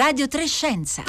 Radio Trescenza.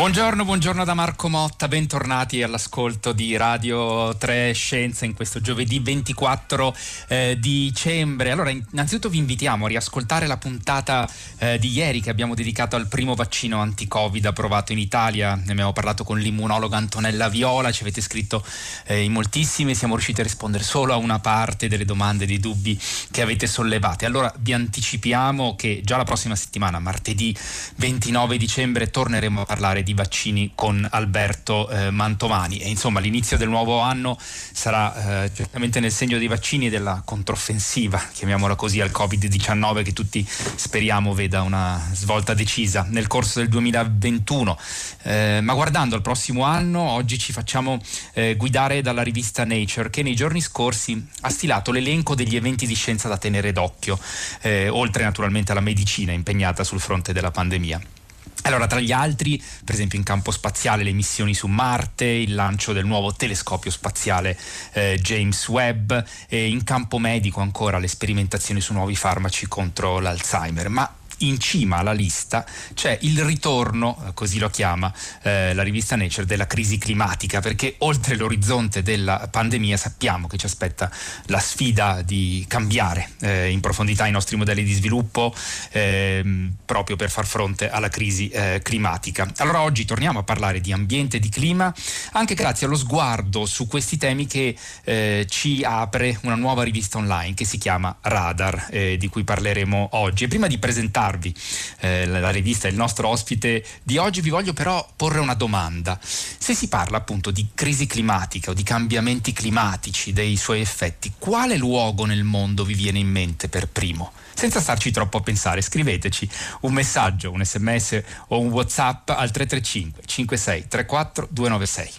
Buongiorno, buongiorno da Marco Motta, bentornati all'ascolto di Radio 3 Scienza in questo giovedì 24 eh, dicembre. Allora, innanzitutto vi invitiamo a riascoltare la puntata eh, di ieri che abbiamo dedicato al primo vaccino anti-Covid approvato in Italia. Ne abbiamo parlato con l'immunologa Antonella Viola, ci avete scritto eh, in moltissimi, siamo riusciti a rispondere solo a una parte delle domande e dei dubbi che avete sollevate. Allora, vi anticipiamo che già la prossima settimana, martedì 29 dicembre, torneremo a parlare di di vaccini con Alberto eh, Mantovani. E insomma l'inizio del nuovo anno sarà eh, certamente nel segno dei vaccini e della controffensiva, chiamiamola così, al Covid-19 che tutti speriamo veda una svolta decisa nel corso del 2021. Eh, ma guardando al prossimo anno, oggi ci facciamo eh, guidare dalla rivista Nature che nei giorni scorsi ha stilato l'elenco degli eventi di scienza da tenere d'occhio, eh, oltre naturalmente alla medicina impegnata sul fronte della pandemia. Allora, tra gli altri, per esempio in campo spaziale, le missioni su Marte, il lancio del nuovo telescopio spaziale eh, James Webb e in campo medico ancora le sperimentazioni su nuovi farmaci contro l'Alzheimer. Ma in cima alla lista c'è il ritorno, eh, così lo chiama eh, la rivista Nature, della crisi climatica, perché oltre l'orizzonte della pandemia sappiamo che ci aspetta la sfida di cambiare eh, in profondità i nostri modelli di sviluppo eh, proprio per far fronte alla crisi eh, climatica. Allora oggi torniamo a parlare di ambiente e di clima, anche grazie allo sguardo su questi temi che eh, ci apre una nuova rivista online che si chiama Radar, di cui parleremo oggi. E prima di presentare presentarvi eh, la rivista e il nostro ospite di oggi, vi voglio però porre una domanda. Se si parla appunto di crisi climatica o di cambiamenti climatici, dei suoi effetti, quale luogo nel mondo vi viene in mente per primo? Senza starci troppo a pensare, scriveteci un messaggio, un sms o un whatsapp al 335 56 34 296.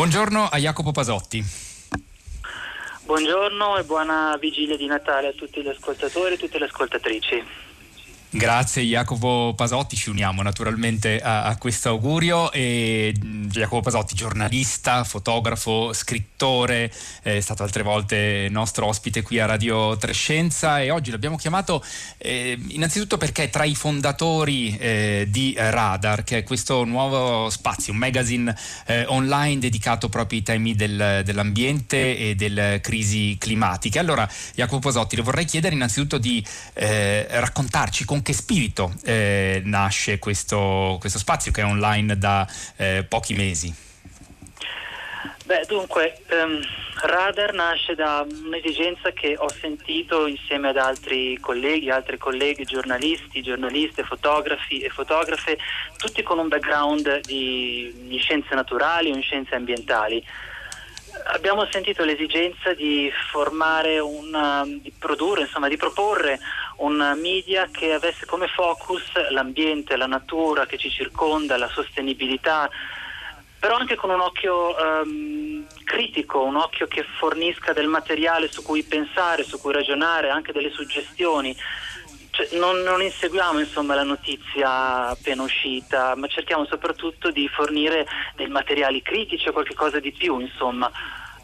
Buongiorno a Jacopo Pasotti. Buongiorno e buona vigilia di Natale a tutti gli ascoltatori e tutte le ascoltatrici. Grazie Jacopo Pasotti, ci uniamo naturalmente a, a questo augurio. E Jacopo Pasotti, giornalista, fotografo, scrittore, è stato altre volte nostro ospite qui a Radio Trescenza. E oggi l'abbiamo chiamato eh, innanzitutto perché è tra i fondatori eh, di Radar, che è questo nuovo spazio, un magazine eh, online dedicato proprio ai temi del, dell'ambiente e delle crisi climatiche. Allora Jacopo Pasotti, le vorrei chiedere innanzitutto di eh, raccontarci con con che spirito eh, nasce questo, questo, spazio che è online da eh, pochi mesi? Beh, dunque, um, Radar nasce da un'esigenza che ho sentito insieme ad altri colleghi, altri colleghi giornalisti, giornaliste, fotografi e fotografe, tutti con un background di, di scienze naturali o in scienze ambientali abbiamo sentito l'esigenza di formare una, di produrre, insomma, di proporre un media che avesse come focus l'ambiente, la natura che ci circonda, la sostenibilità, però anche con un occhio um, critico, un occhio che fornisca del materiale su cui pensare, su cui ragionare, anche delle suggestioni. Cioè, non, non, inseguiamo insomma, la notizia appena uscita, ma cerchiamo soprattutto di fornire dei materiali critici o qualcosa di più, insomma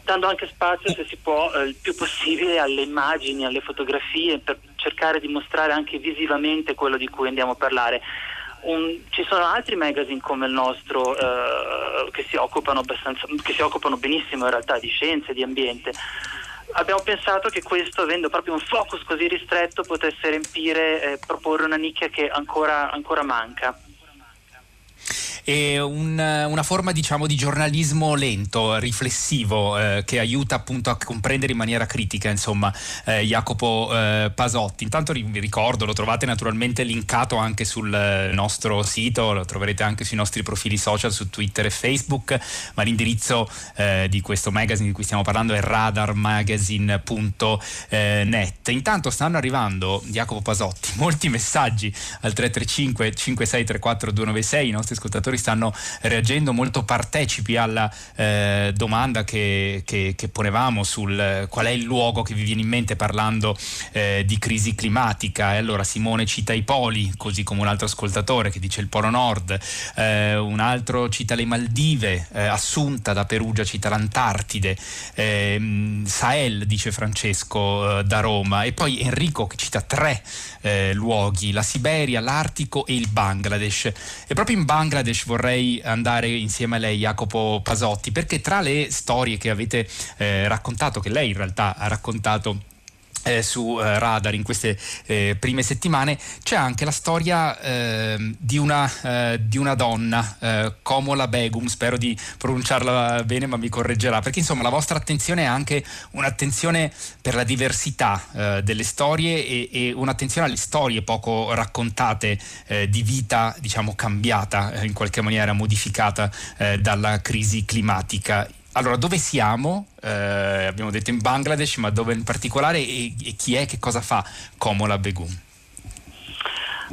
dando anche spazio, se si può, eh, il più possibile alle immagini, alle fotografie, per cercare di mostrare anche visivamente quello di cui andiamo a parlare. Un, ci sono altri magazine come il nostro eh, che, si che si occupano benissimo in realtà di scienze, di ambiente. Abbiamo pensato che questo, avendo proprio un focus così ristretto, potesse riempire e eh, proporre una nicchia che ancora, ancora manca. E un, una forma diciamo di giornalismo lento, riflessivo, eh, che aiuta appunto a comprendere in maniera critica insomma eh, Jacopo eh, Pasotti. Intanto vi ricordo, lo trovate naturalmente linkato anche sul eh, nostro sito, lo troverete anche sui nostri profili social su Twitter e Facebook, ma l'indirizzo eh, di questo magazine di cui stiamo parlando è radarmagazine.net. Intanto stanno arrivando, Jacopo Pasotti, molti messaggi al 335 5634 296, i nostri ascoltatori stanno reagendo molto partecipi alla eh, domanda che, che, che, ponevamo sul qual è il luogo che vi viene in mente parlando eh, di crisi climatica. E allora Simone cita i poli, così come un altro ascoltatore che dice il Polo Nord, eh, un altro cita le Maldive, eh, Assunta da Perugia cita l'Antartide, eh, Sahel dice Francesco eh, da Roma e poi Enrico che cita tre eh, luoghi, la Siberia, l'Artico e il Bangladesh. E proprio in Bangladesh vorrei andare insieme a lei Jacopo Pasotti perché tra le storie che avete eh, raccontato, che lei in realtà ha raccontato eh, su eh, Radar in queste eh, prime settimane c'è anche la storia ehm, di una, eh, di, una, donna, eh, Komola Begum, spero di pronunciarla bene ma mi correggerà, perché insomma la vostra attenzione è anche un'attenzione per la diversità eh, delle storie e, e, un'attenzione alle storie poco raccontate di vita diciamo cambiata in qualche maniera modificata dalla crisi climatica allora, dove siamo? Eh, abbiamo detto in Bangladesh, ma dove in particolare e, e chi è, che cosa fa Komola Begum?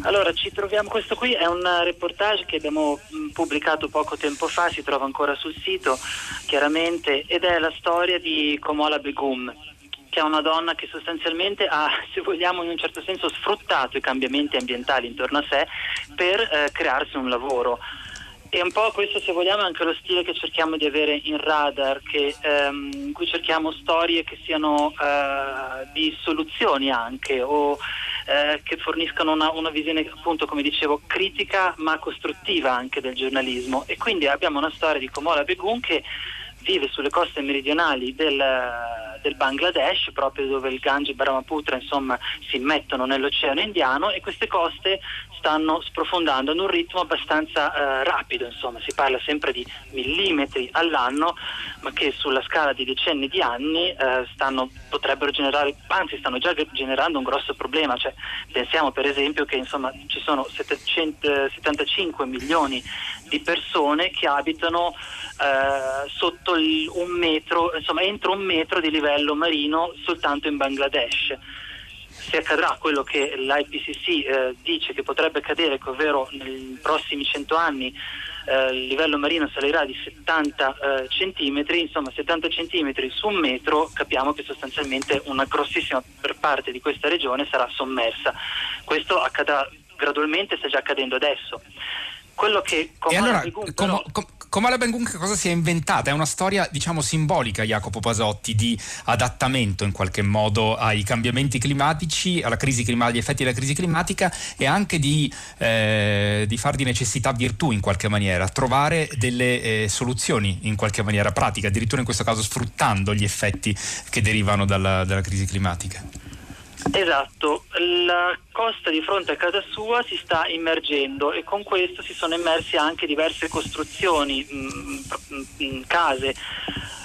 Allora, ci troviamo, questo qui è un reportage che abbiamo mm, pubblicato poco tempo fa, si trova ancora sul sito, chiaramente, ed è la storia di Komola Begum, che è una donna che sostanzialmente ha, se vogliamo in un certo senso, sfruttato i cambiamenti ambientali intorno a sé per eh, crearsi un lavoro. E un po' questo, se vogliamo, è anche lo stile che cerchiamo di avere in radar, che, ehm, in cui cerchiamo storie che siano eh, di soluzioni anche o eh, che forniscano una, una, visione, appunto, come dicevo, critica ma costruttiva anche del giornalismo. E quindi abbiamo una storia di Komola Begun che vive sulle coste meridionali del, del Bangladesh, proprio dove il Gange e Brahmaputra insomma, si immettono nell'Oceano Indiano e queste coste stanno sprofondando ad un ritmo abbastanza eh, rapido, insomma, si parla sempre di millimetri all'anno, ma che sulla scala di decenni di anni eh, stanno, potrebbero generare, anzi stanno già generando un grosso problema. Cioè, pensiamo per esempio che insomma, ci sono 775 milioni di persone che abitano eh, sotto il, un metro, insomma entro un metro di livello marino soltanto in Bangladesh se accadrà quello che l'IPCC eh, dice che potrebbe accadere, ovvero nei prossimi 100 anni eh, il livello marino salirà di 70 eh, centimetri, insomma 70 centimetri su un metro, capiamo che sostanzialmente una grossissima parte di questa regione sarà sommersa. Questo accadrà gradualmente, sta già accadendo adesso. Quello che e allora, com, com, Comala Bengun che cosa si è inventata? È una storia, diciamo, simbolica, Jacopo Pasotti, di adattamento in qualche modo ai cambiamenti climatici, alla crisi climatica, agli effetti della crisi climatica e anche di, eh, di far di necessità virtù in qualche maniera, trovare delle eh, soluzioni in qualche maniera pratica, addirittura in questo caso sfruttando gli effetti che derivano dalla, dalla crisi climatica. Esatto, la costa di fronte a casa sua si sta immergendo e con questo si sono immersi anche diverse costruzioni, mh, mm, mh, mm, case.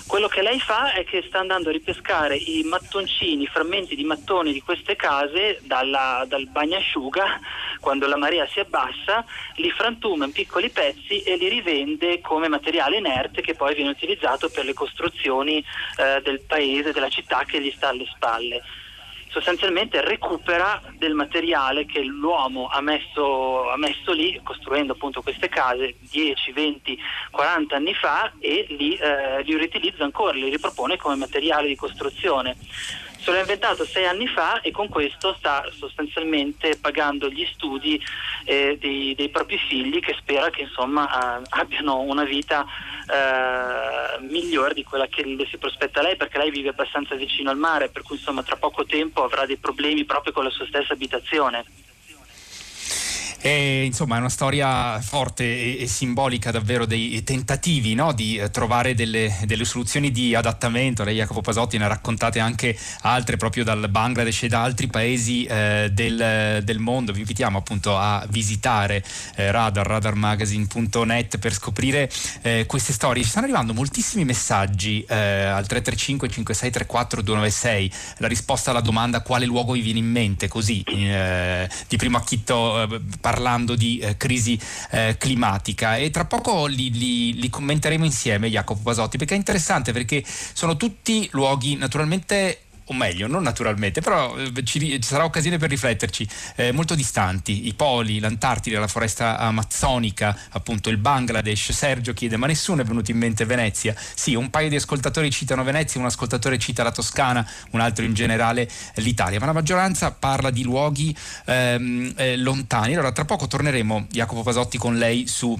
Quello che lei fa è che sta andando a ripescare i mattoncini, i frammenti di mattoni di queste case dalla, dal bagnasciuga quando la marea si abbassa, li frantuma in piccoli pezzi e li rivende come materiale inerte che poi viene utilizzato per le costruzioni eh, del paese, della città che gli sta alle spalle sostanzialmente recupera del materiale che l'uomo ha messo, ha messo lì, costruendo appunto queste case 10, 20, 40 anni fa e li, eh, li riutilizza ancora, li ripropone come materiale di costruzione. Se l'ha inventato sei anni fa e con questo sta sostanzialmente pagando gli studi eh, dei, dei, propri figli che spera che insomma abbiano una vita eh, migliore di quella che si prospetta lei perché lei vive abbastanza vicino al mare per cui insomma tra poco tempo avrà dei problemi proprio con la sua stessa abitazione. E, insomma, è una storia forte e, e simbolica davvero dei tentativi no? di eh, trovare delle, delle, soluzioni di adattamento. Lei, Jacopo Pasotti, ne ha raccontate anche altre proprio dal Bangladesh e da altri paesi eh, del, del, mondo. Vi invitiamo appunto a visitare eh, radar, radarmagazine.net per scoprire eh, queste storie. Ci stanno arrivando moltissimi messaggi eh, al 335 5634 296. La risposta alla domanda quale luogo vi viene in mente, così eh, di primo acchitto parlando di eh, crisi eh, climatica. E tra poco li, li, li, commenteremo insieme Jacopo Pasotti perché è interessante perché sono tutti luoghi naturalmente o meglio, non naturalmente, però eh, ci, ci, sarà occasione per rifletterci, eh, molto distanti, i poli, l'Antartide, la foresta amazzonica, appunto il Bangladesh, Sergio chiede, ma nessuno è venuto in mente Venezia? Sì, un paio di ascoltatori citano Venezia, un ascoltatore cita la Toscana, un altro in generale l'Italia, ma la maggioranza parla di luoghi ehm, eh, lontani. Allora, tra poco torneremo, Jacopo Pasotti, con lei su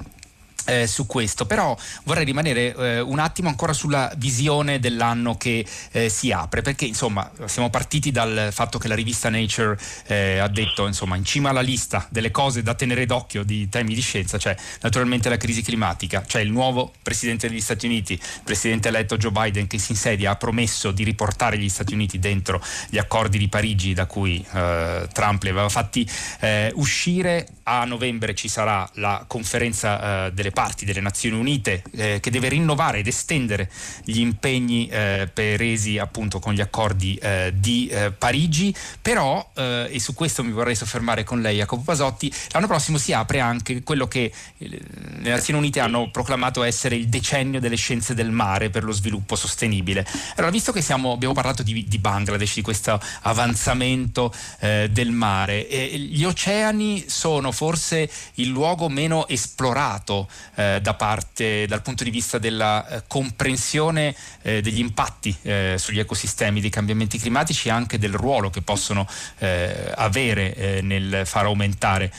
eh, su questo, però vorrei rimanere eh, un attimo ancora sulla visione dell'anno che eh, si apre, perché insomma siamo partiti dal fatto che la rivista Nature eh, ha detto insomma in cima alla lista delle cose da tenere d'occhio di temi di scienza, cioè, naturalmente la crisi climatica, cioè il nuovo presidente degli Stati Uniti, il presidente eletto Joe Biden che si insedia ha promesso di riportare gli Stati Uniti dentro gli accordi di Parigi da cui eh, Trump li aveva fatti eh, uscire, a novembre ci sarà la conferenza delle parti delle Nazioni Unite eh, che deve rinnovare ed estendere gli impegni eh, presi appunto con gli accordi eh, di eh, Parigi, però, eh, e su questo mi vorrei soffermare con lei Jacopo Pasotti, l'anno prossimo si apre anche quello che eh, le Nazioni Unite hanno proclamato essere il decennio delle scienze del mare per lo sviluppo sostenibile. Allora, visto che siamo, abbiamo parlato di, di, Bangladesh, di questo avanzamento del mare, gli oceani sono forse il luogo meno esplorato eh, da parte, dal punto di vista della eh, comprensione eh, degli impatti eh, sugli ecosistemi dei cambiamenti climatici e anche del ruolo che possono eh, avere nel far aumentare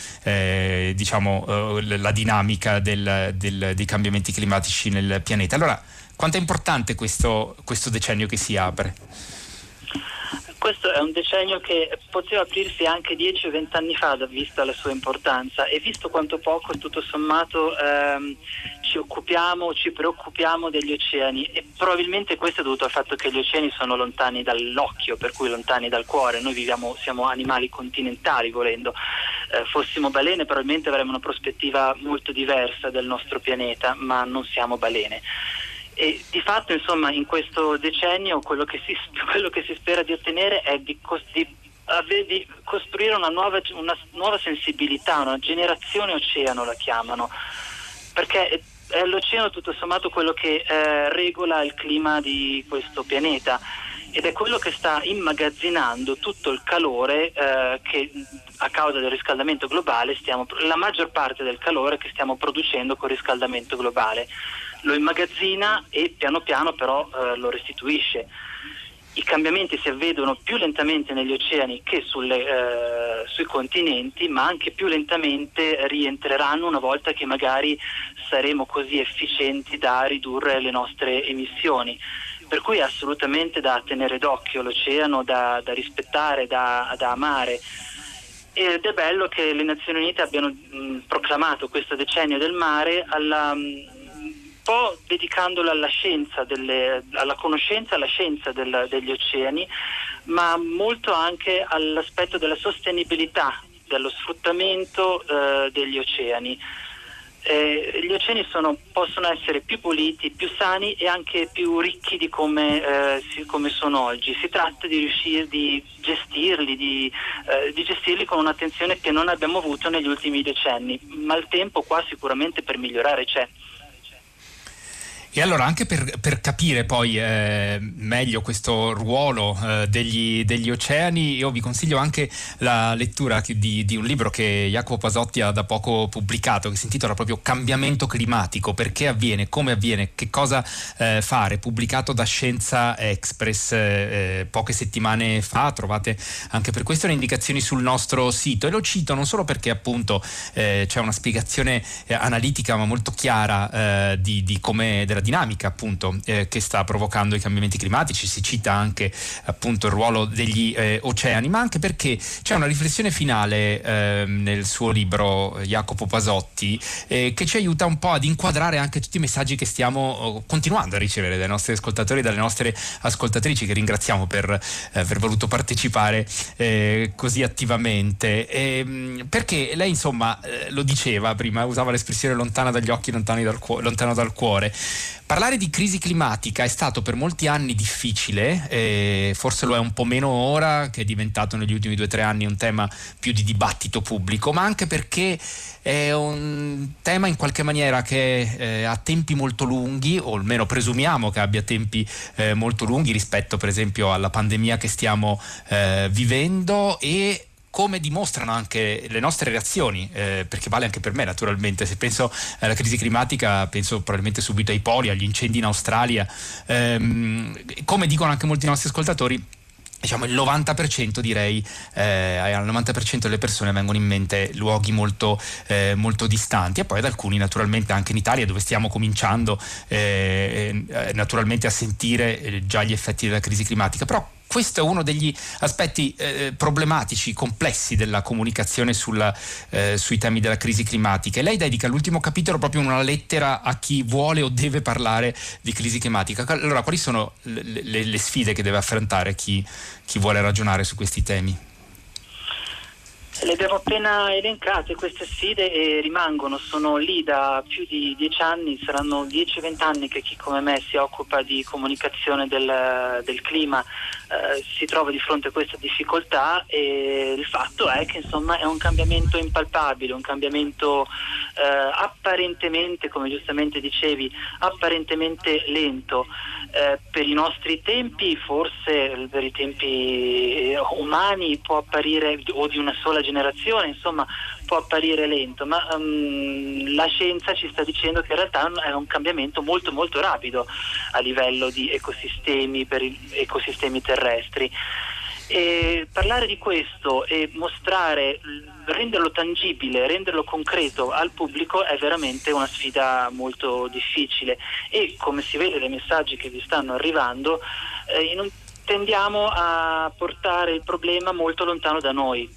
diciamo, la dinamica del, del, dei cambiamenti climatici nel pianeta. Allora, quanto è importante questo, questo decennio che si apre? Questo è un decennio che poteva aprirsi anche 10 o 20 anni fa, vista la sua importanza, e visto quanto poco, tutto sommato, ehm, ci occupiamo, ci preoccupiamo degli oceani. E probabilmente questo è dovuto al fatto che gli oceani sono lontani dall'occhio, per cui lontani dal cuore. Noi viviamo, siamo animali continentali, volendo. Eh, fossimo balene, probabilmente avremmo una prospettiva molto diversa del nostro pianeta, ma non siamo balene. E di fatto, insomma, in questo decennio quello che si, quello che si spera di ottenere è di, di, di costruire una nuova, una nuova, sensibilità, una generazione oceano la chiamano, perché è l'oceano tutto sommato quello che eh, regola il clima di questo pianeta. Ed è quello che sta immagazzinando tutto il calore eh, che a causa del riscaldamento globale stiamo, la maggior parte del calore che stiamo producendo con il riscaldamento globale lo immagazzina e piano piano però eh, lo restituisce. I cambiamenti si avvedono più lentamente negli oceani che sulle, eh, sui continenti, ma anche più lentamente rientreranno una volta che magari saremo così efficienti da ridurre le nostre emissioni. Per cui è assolutamente da tenere d'occhio l'oceano, da, da rispettare, da, da amare ed è bello che le Nazioni Unite abbiano mh, proclamato questo decennio del mare alla, mh, po' dedicandolo alla scienza, delle, alla conoscenza, alla scienza del, degli oceani, ma molto anche all'aspetto della sostenibilità, dello sfruttamento eh, degli oceani. Eh, gli oceani sono, possono essere più puliti, più sani e anche più ricchi di come, eh, si, come sono oggi. Si tratta di riuscire di gestirli, di, eh, di, gestirli con un'attenzione che non abbiamo avuto negli ultimi decenni, ma il tempo qua sicuramente per migliorare c'è. E allora anche per, per capire poi eh, meglio questo ruolo eh, degli, degli, oceani, io vi consiglio anche la lettura di, di, un libro che Jacopo Pasotti ha da poco pubblicato, che si intitola proprio Cambiamento climatico, perché avviene, come avviene, che cosa eh, fare, pubblicato da Scienza Express eh, poche settimane fa, trovate anche per questo le indicazioni sul nostro sito. E lo cito non solo perché appunto eh, c'è una spiegazione eh, analitica ma molto chiara di, di come della della dinamica appunto eh, che sta provocando i cambiamenti climatici, si cita anche appunto il ruolo degli eh, oceani, ma anche perché c'è una riflessione finale ehm, nel suo libro Jacopo Pasotti eh, che ci aiuta un po' ad inquadrare anche tutti i messaggi che stiamo oh, continuando a ricevere dai nostri ascoltatori e dalle nostre ascoltatrici che ringraziamo per eh, aver voluto partecipare eh, così attivamente. E, ehm, perché lei insomma eh, lo diceva prima, usava l'espressione lontana dagli occhi, dal cu- lontano dal cuore. Parlare di crisi climatica è stato per molti anni difficile, eh, forse lo è un po' meno ora, che è diventato negli ultimi due o tre anni un tema più di dibattito pubblico, ma anche perché è un tema in qualche maniera che eh, ha tempi molto lunghi, o almeno presumiamo che abbia tempi eh, molto lunghi rispetto per esempio alla pandemia che stiamo eh, vivendo e come dimostrano anche le nostre reazioni, eh, perché vale anche per me naturalmente, se penso alla crisi climatica penso probabilmente subito ai poli, agli incendi in Australia, ehm, come dicono anche molti nostri ascoltatori, diciamo il 90% direi eh, al 90% delle persone vengono in mente luoghi molto, eh, molto, distanti. E poi ad alcuni naturalmente anche in Italia dove stiamo cominciando eh, eh naturalmente a sentire eh, già gli effetti della crisi climatica. Però questo è uno degli aspetti eh, problematici, complessi della comunicazione sulla, eh, sui temi della crisi climatica. E lei dedica l'ultimo capitolo proprio una lettera a chi vuole o deve parlare di crisi climatica. Allora, quali sono le, le, le sfide che deve affrontare chi, chi vuole ragionare su questi temi? Le abbiamo appena elencate queste sfide e rimangono, sono lì da più di dieci anni, saranno 10-20 anni che chi come me si occupa di comunicazione del, del clima eh, si trova di fronte a questa difficoltà e il fatto è che insomma è un cambiamento impalpabile, un cambiamento eh, apparentemente, come giustamente dicevi, apparentemente lento. Eh, per i nostri tempi, forse per i tempi umani può apparire, o di una sola generazione, insomma può apparire lento, ma um, la scienza ci sta dicendo che in realtà è un cambiamento molto molto rapido a livello di ecosistemi, per ecosistemi terrestri. E parlare di questo e mostrare, renderlo tangibile, renderlo concreto al pubblico è veramente una sfida molto difficile e come si vede dai messaggi che vi stanno arrivando, eh, tendiamo a portare il problema molto lontano da noi,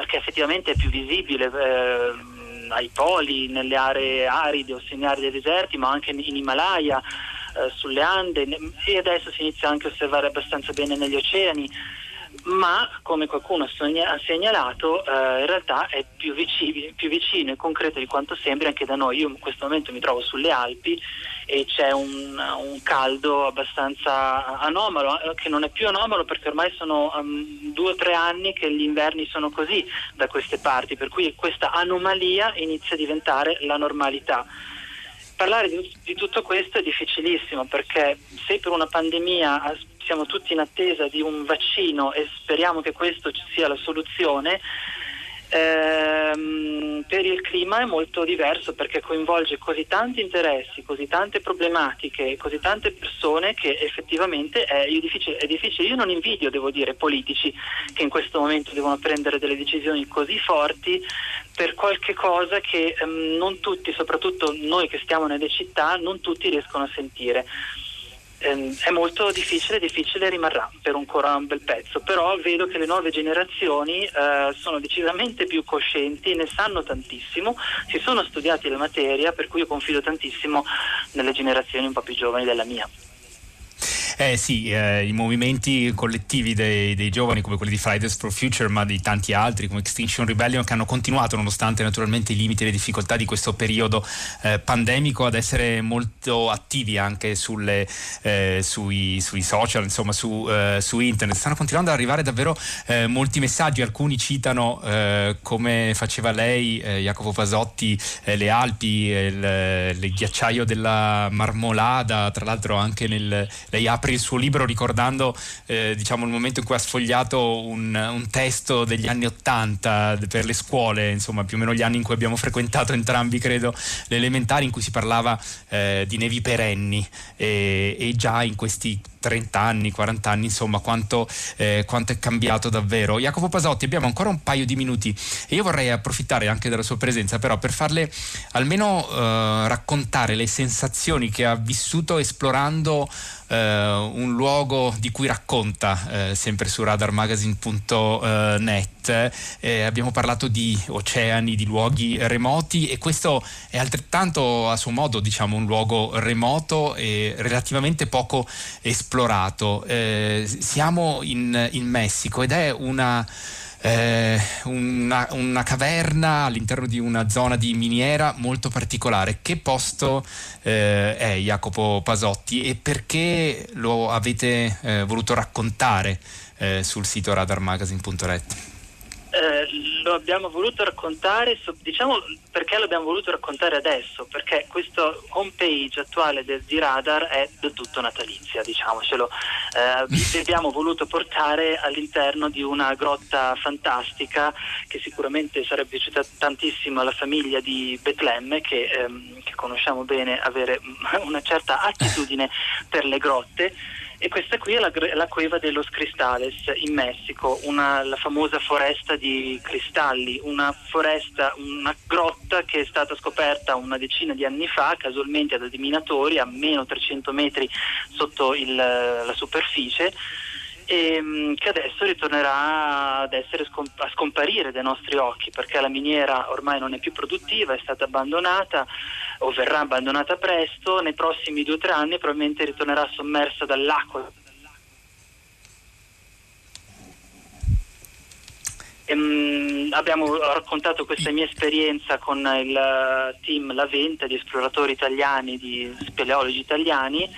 perché effettivamente è più visibile. Eh, ai poli, nelle aree aride o semiaride deserti, ma anche in Himalaya, eh, sulle Ande e adesso si inizia anche a osservare abbastanza bene negli oceani ma come qualcuno ha segnalato eh, in realtà è più vicino, più vicino, e concreto di quanto sembri anche da noi. Io in questo momento mi trovo sulle Alpi e c'è un, un caldo abbastanza anomalo, eh, che non è più anomalo perché ormai sono um, due o tre anni che gli inverni sono così da queste parti, per cui questa anomalia inizia a diventare la normalità parlare di, tutto questo è difficilissimo perché se per una pandemia siamo tutti in attesa di un vaccino e speriamo che questo sia la soluzione, ehm, per il clima è molto diverso perché coinvolge così tanti interessi, così tante problematiche, così tante persone che effettivamente è, difficile, è difficile. Io non invidio, devo dire, politici che in questo momento devono prendere delle decisioni così forti per qualche cosa che ehm, non tutti, soprattutto noi che stiamo nelle città, non tutti riescono a sentire. Ehm, è molto difficile, difficile rimarrà per ancora un bel pezzo, però vedo che le nuove generazioni eh, sono decisamente più coscienti, ne sanno tantissimo, si sono studiati la materia, per cui io confido tantissimo nelle generazioni un po' più giovani della mia. Eh sì, eh, i movimenti collettivi dei, dei, giovani come quelli di Fridays for Future, ma di tanti altri come Extinction Rebellion che hanno continuato nonostante naturalmente i limiti e le difficoltà di questo periodo eh, pandemico ad essere molto attivi anche sulle, eh, sui, sui, social, insomma su, eh, su, internet. Stanno continuando ad arrivare davvero eh, molti messaggi, alcuni citano come faceva lei, Jacopo Pasotti, le Alpi, il, il ghiacciaio della Marmolada, tra l'altro anche nel, lei apre apri il suo libro ricordando eh, diciamo, il momento in cui ha sfogliato un, un, testo degli anni Ottanta per le scuole, insomma più o meno gli anni in cui abbiamo frequentato entrambi, credo, le elementari, in cui si parlava eh, di nevi perenni e, e già in questi 30 anni, 40 anni, insomma, quanto, eh, quanto, è cambiato davvero. Jacopo Pasotti, abbiamo ancora un paio di minuti e io vorrei approfittare anche della sua presenza, però per farle almeno eh, raccontare le sensazioni che ha vissuto esplorando un luogo di cui racconta eh, sempre su radarmagazine.net. Eh, abbiamo parlato di oceani, di luoghi remoti e questo è altrettanto a suo modo diciamo un luogo remoto e relativamente poco esplorato. Eh, siamo in, in Messico ed è una eh, una, una, caverna all'interno di una zona di miniera molto particolare. Che posto eh, è Jacopo Pasotti e perché lo avete eh, voluto raccontare eh, sul sito radarmagazine.net? Eh, lo abbiamo voluto raccontare, diciamo perché l'abbiamo voluto raccontare adesso, perché questo home page attuale del, di Radar è del tutto natalizia, diciamocelo. Eh, abbiamo voluto portare all'interno di una grotta fantastica che sicuramente sarebbe piaciuta tantissimo alla famiglia di Betlemme, che, ehm, che conosciamo bene avere una certa attitudine per le grotte e questa qui è la, la cueva de los Cristales in Messico, una, la famosa foresta di cristalli, una foresta, una grotta che è stata scoperta una decina di anni fa casualmente da diminatori a meno 300 metri sotto il, la superficie ehm, che adesso ritornerà ad essere scomp- a scomparire dai nostri occhi perché la miniera ormai non è più produttiva, è stata abbandonata o verrà abbandonata presto, nei prossimi due o tre anni probabilmente ritornerà sommersa dall'acqua. Ehm, abbiamo raccontato questa mia esperienza con il team La Venta di esploratori italiani, di speleologi italiani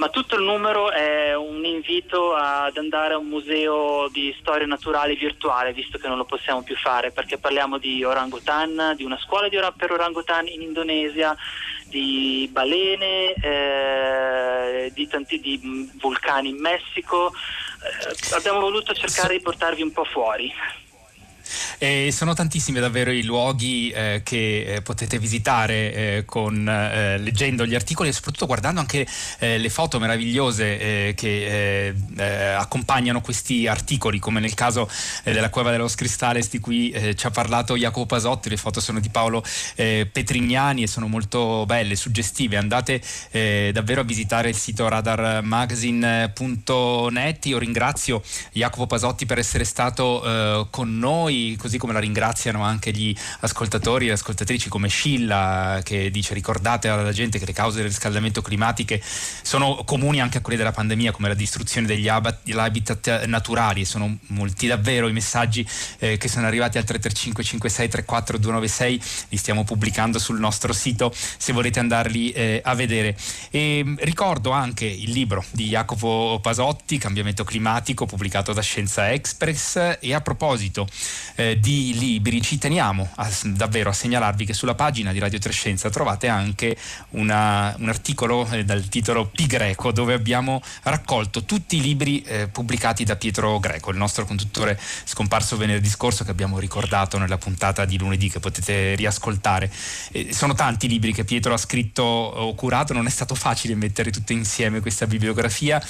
ma tutto il numero è un invito ad andare a un museo di storia naturale virtuale, visto che non lo possiamo più fare, perché parliamo di orangutan, di una scuola di per orangutan in Indonesia, di balene, eh, di tanti di vulcani in Messico. Eh, abbiamo voluto cercare di portarvi un po' fuori. E sono tantissimi davvero i luoghi eh, che eh, potete visitare eh, con, eh, leggendo gli articoli e soprattutto guardando anche eh, le foto meravigliose eh, che accompagnano questi articoli, come nel caso della Cueva dello Cristales di cui ci ha parlato Jacopo Pasotti. Le foto sono di Paolo Petrignani e sono molto belle, suggestive. Andate davvero a visitare il sito radarmagazine.net. Io ringrazio Jacopo Pasotti per essere stato con noi così come la ringraziano anche gli ascoltatori e ascoltatrici come Scilla che dice ricordate alla gente che le cause del riscaldamento climatiche sono comuni anche a quelle della pandemia come la distruzione degli habitat naturali. Sono molti davvero i messaggi eh, che sono arrivati al 335 56 34 296 li stiamo pubblicando sul nostro sito se volete andarli eh, a vedere. E mm, ricordo anche il libro di Jacopo Pasotti Cambiamento climatico pubblicato da Scienza Express. E a proposito eh, di libri, ci teniamo a, davvero a segnalarvi che sulla pagina di Radio Trescenza trovate anche una, un articolo eh, dal titolo Pi Greco dove abbiamo raccolto tutti i libri eh, pubblicati da Pietro Greco, il nostro conduttore scomparso venerdì scorso che abbiamo ricordato nella puntata di lunedì che potete riascoltare. sono tanti libri che Pietro ha scritto o curato, non è stato facile mettere tutte insieme questa bibliografia,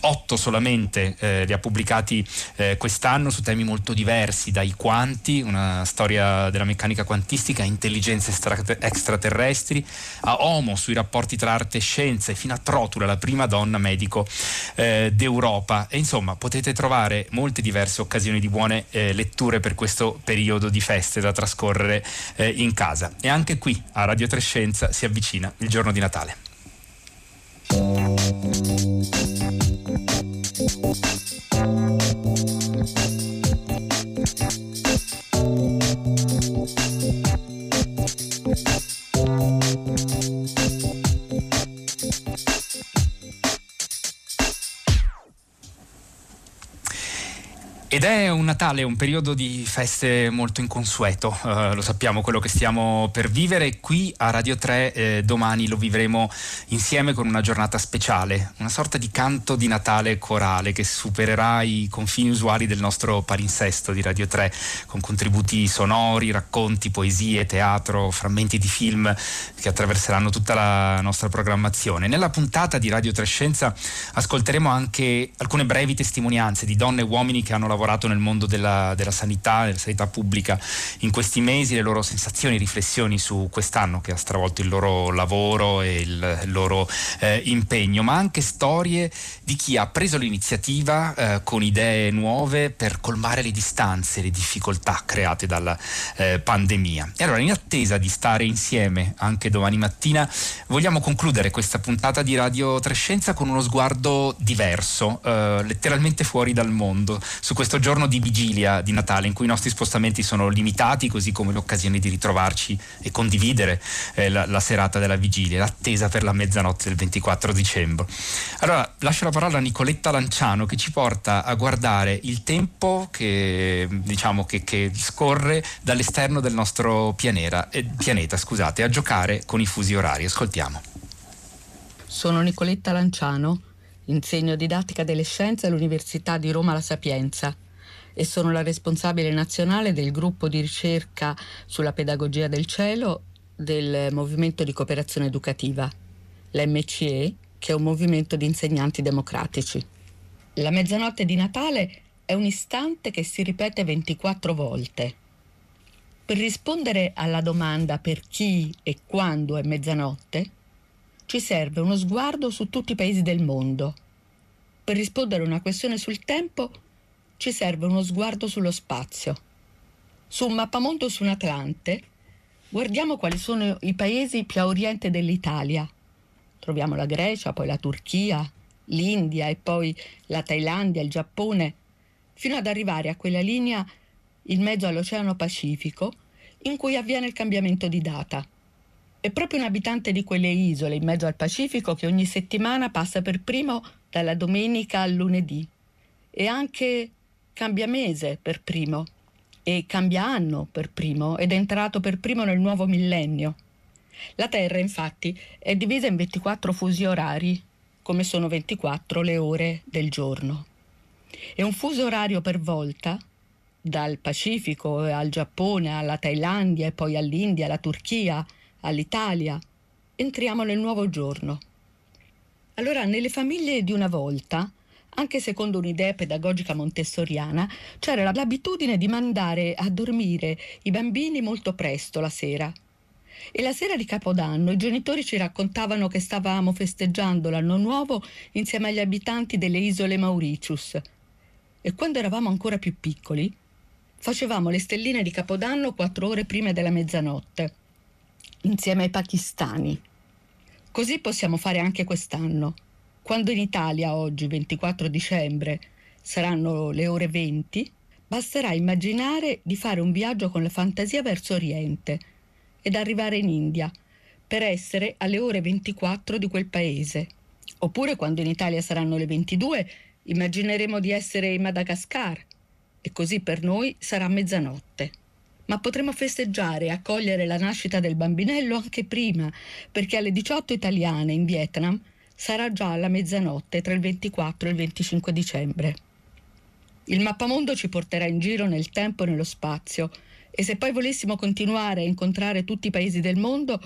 otto solamente eh, li ha pubblicati eh, quest'anno su temi molto diversi, dai quanti, una storia della meccanica quantistica, intelligenze extraterrestri, a Homo sui rapporti tra arte e scienza e fino a Trotula, la prima donna medico eh, d'Europa. E insomma potete trovare molte diverse occasioni di buone eh, letture per questo periodo di feste da trascorrere eh, in casa. E anche qui a Radio Trescenza si avvicina il giorno di Natale. Ed è un Natale, un periodo di feste molto inconsueto, uh, lo sappiamo quello che stiamo per vivere. Qui a Radio 3 eh, domani lo vivremo insieme con una giornata speciale, una sorta di canto di Natale corale che supererà i confini usuali del nostro palinsesto di Radio 3, con contributi sonori, racconti, poesie, teatro, frammenti di film che attraverseranno tutta la nostra programmazione. Nella puntata di Radio 3 Scienza ascolteremo anche alcune brevi testimonianze di donne e uomini che hanno lavorato lavorato nel mondo della, della sanità, della sanità pubblica in questi mesi, le loro sensazioni, riflessioni su quest'anno che ha stravolto il loro lavoro e il, loro eh, impegno, ma anche storie di chi ha preso l'iniziativa eh, con idee nuove per colmare le distanze, le difficoltà create dalla eh, pandemia. E allora, in attesa di stare insieme anche domani mattina, vogliamo concludere questa puntata di Radio Trescenza con uno sguardo diverso, eh, letteralmente fuori dal mondo, su questo giorno di vigilia di Natale in cui i nostri spostamenti sono limitati, così come l'occasione di ritrovarci e condividere eh, la, la, serata della vigilia, l'attesa per la mezzanotte del 24 dicembre. Allora lascio la parola a Nicoletta Lanciano che ci porta a guardare il tempo che, diciamo, che, che scorre dall'esterno del nostro pianera, eh, pianeta, scusate, a giocare con i fusi orari. Ascoltiamo. Sono Nicoletta Lanciano insegno didattica delle scienze all'Università di Roma La Sapienza e sono la responsabile nazionale del gruppo di ricerca sulla pedagogia del cielo del Movimento di Cooperazione Educativa, l'MCE, che è un movimento di insegnanti democratici. La mezzanotte di Natale è un istante che si ripete 24 volte. Per rispondere alla domanda per chi e quando è mezzanotte, ci serve uno sguardo su tutti i paesi del mondo. Per rispondere a una questione sul tempo, ci serve uno sguardo sullo spazio. Su un mappamondo su un Atlante guardiamo quali sono i paesi più a oriente dell'Italia. Troviamo la Grecia, poi la Turchia, l'India e poi la Thailandia, il Giappone, fino ad arrivare a quella linea in mezzo all'Oceano Pacifico in cui avviene il cambiamento di data. È proprio un abitante di quelle isole in mezzo al Pacifico che ogni settimana passa per primo dalla domenica al lunedì e anche cambia mese per primo e cambia anno per primo ed è entrato per primo nel nuovo millennio. La Terra infatti è divisa in 24 fusi orari, come sono 24 le ore del giorno. E un fuso orario per volta, dal Pacifico al Giappone, alla Thailandia e poi all'India, alla Turchia, all'Italia, entriamo nel nuovo giorno. Allora, nelle famiglie di una volta anche secondo un'idea pedagogica montessoriana, c'era l'abitudine di mandare a dormire i bambini molto presto la sera. E la sera di Capodanno i genitori ci raccontavano che stavamo festeggiando l'anno nuovo insieme agli abitanti delle isole Mauritius. E quando eravamo ancora più piccoli, facevamo le stelline di Capodanno quattro ore prima della mezzanotte, insieme ai pakistani. Così possiamo fare anche quest'anno. Quando in Italia oggi, 24 dicembre, saranno le ore 20, basterà immaginare di fare un viaggio con la fantasia verso Oriente ed arrivare in India per essere alle ore 24 di quel paese. Oppure quando in Italia saranno le 22, immagineremo di essere in Madagascar e così per noi sarà mezzanotte. Ma potremo festeggiare e accogliere la nascita del bambinello anche prima, perché alle 18 italiane in Vietnam sarà già la mezzanotte tra il 24 e il 25 dicembre. Il mappamondo ci porterà in giro nel tempo e nello spazio e se poi volessimo continuare a incontrare tutti i paesi del mondo,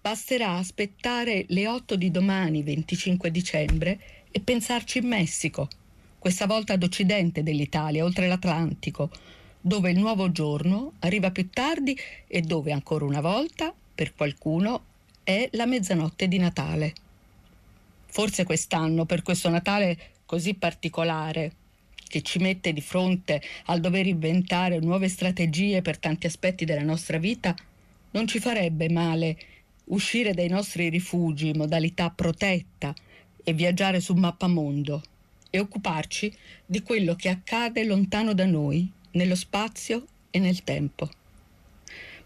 basterà aspettare le 8 di domani, 25 dicembre, e pensarci in Messico, questa volta ad occidente dell'Italia, oltre l'Atlantico, dove il nuovo giorno arriva più tardi e dove ancora una volta, per qualcuno, è la mezzanotte di Natale. Forse quest'anno, per questo Natale così particolare, che ci mette di fronte al dover inventare nuove strategie per tanti aspetti della nostra vita, non ci farebbe male uscire dai nostri rifugi in modalità protetta e viaggiare su mappamondo e occuparci di quello che accade lontano da noi, nello spazio e nel tempo.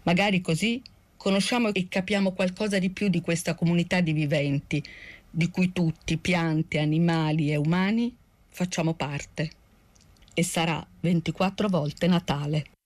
Magari così conosciamo e capiamo qualcosa di più di questa comunità di viventi di cui tutti, piante, animali e umani, facciamo parte. e sarà 24 volte Natale.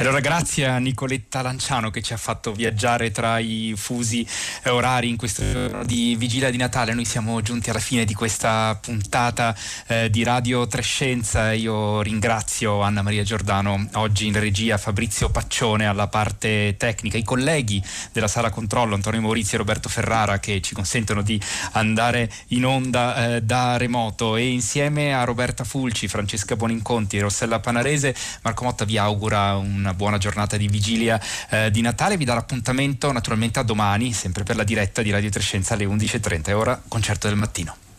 Allora grazie a Nicoletta Lanciano che ci ha fatto viaggiare tra i fusi orari in questo giorno di vigilia di Natale. Noi siamo giunti alla fine di questa puntata eh, di Radio Trescenza. Io ringrazio Anna Maria Giordano oggi in regia, Fabrizio Paccione alla parte tecnica, i colleghi della sala controllo Antonio Maurizio e Roberto Ferrara che ci consentono di andare in onda eh, da remoto e insieme a Roberta Fulci, Francesca Boninconti e Rossella Panarese Marco Motta vi augura un una buona giornata di vigilia eh, di Natale. Vi dà l'appuntamento naturalmente a domani, sempre per la diretta di Radio Trescenza alle 11.30 e ora concerto del mattino.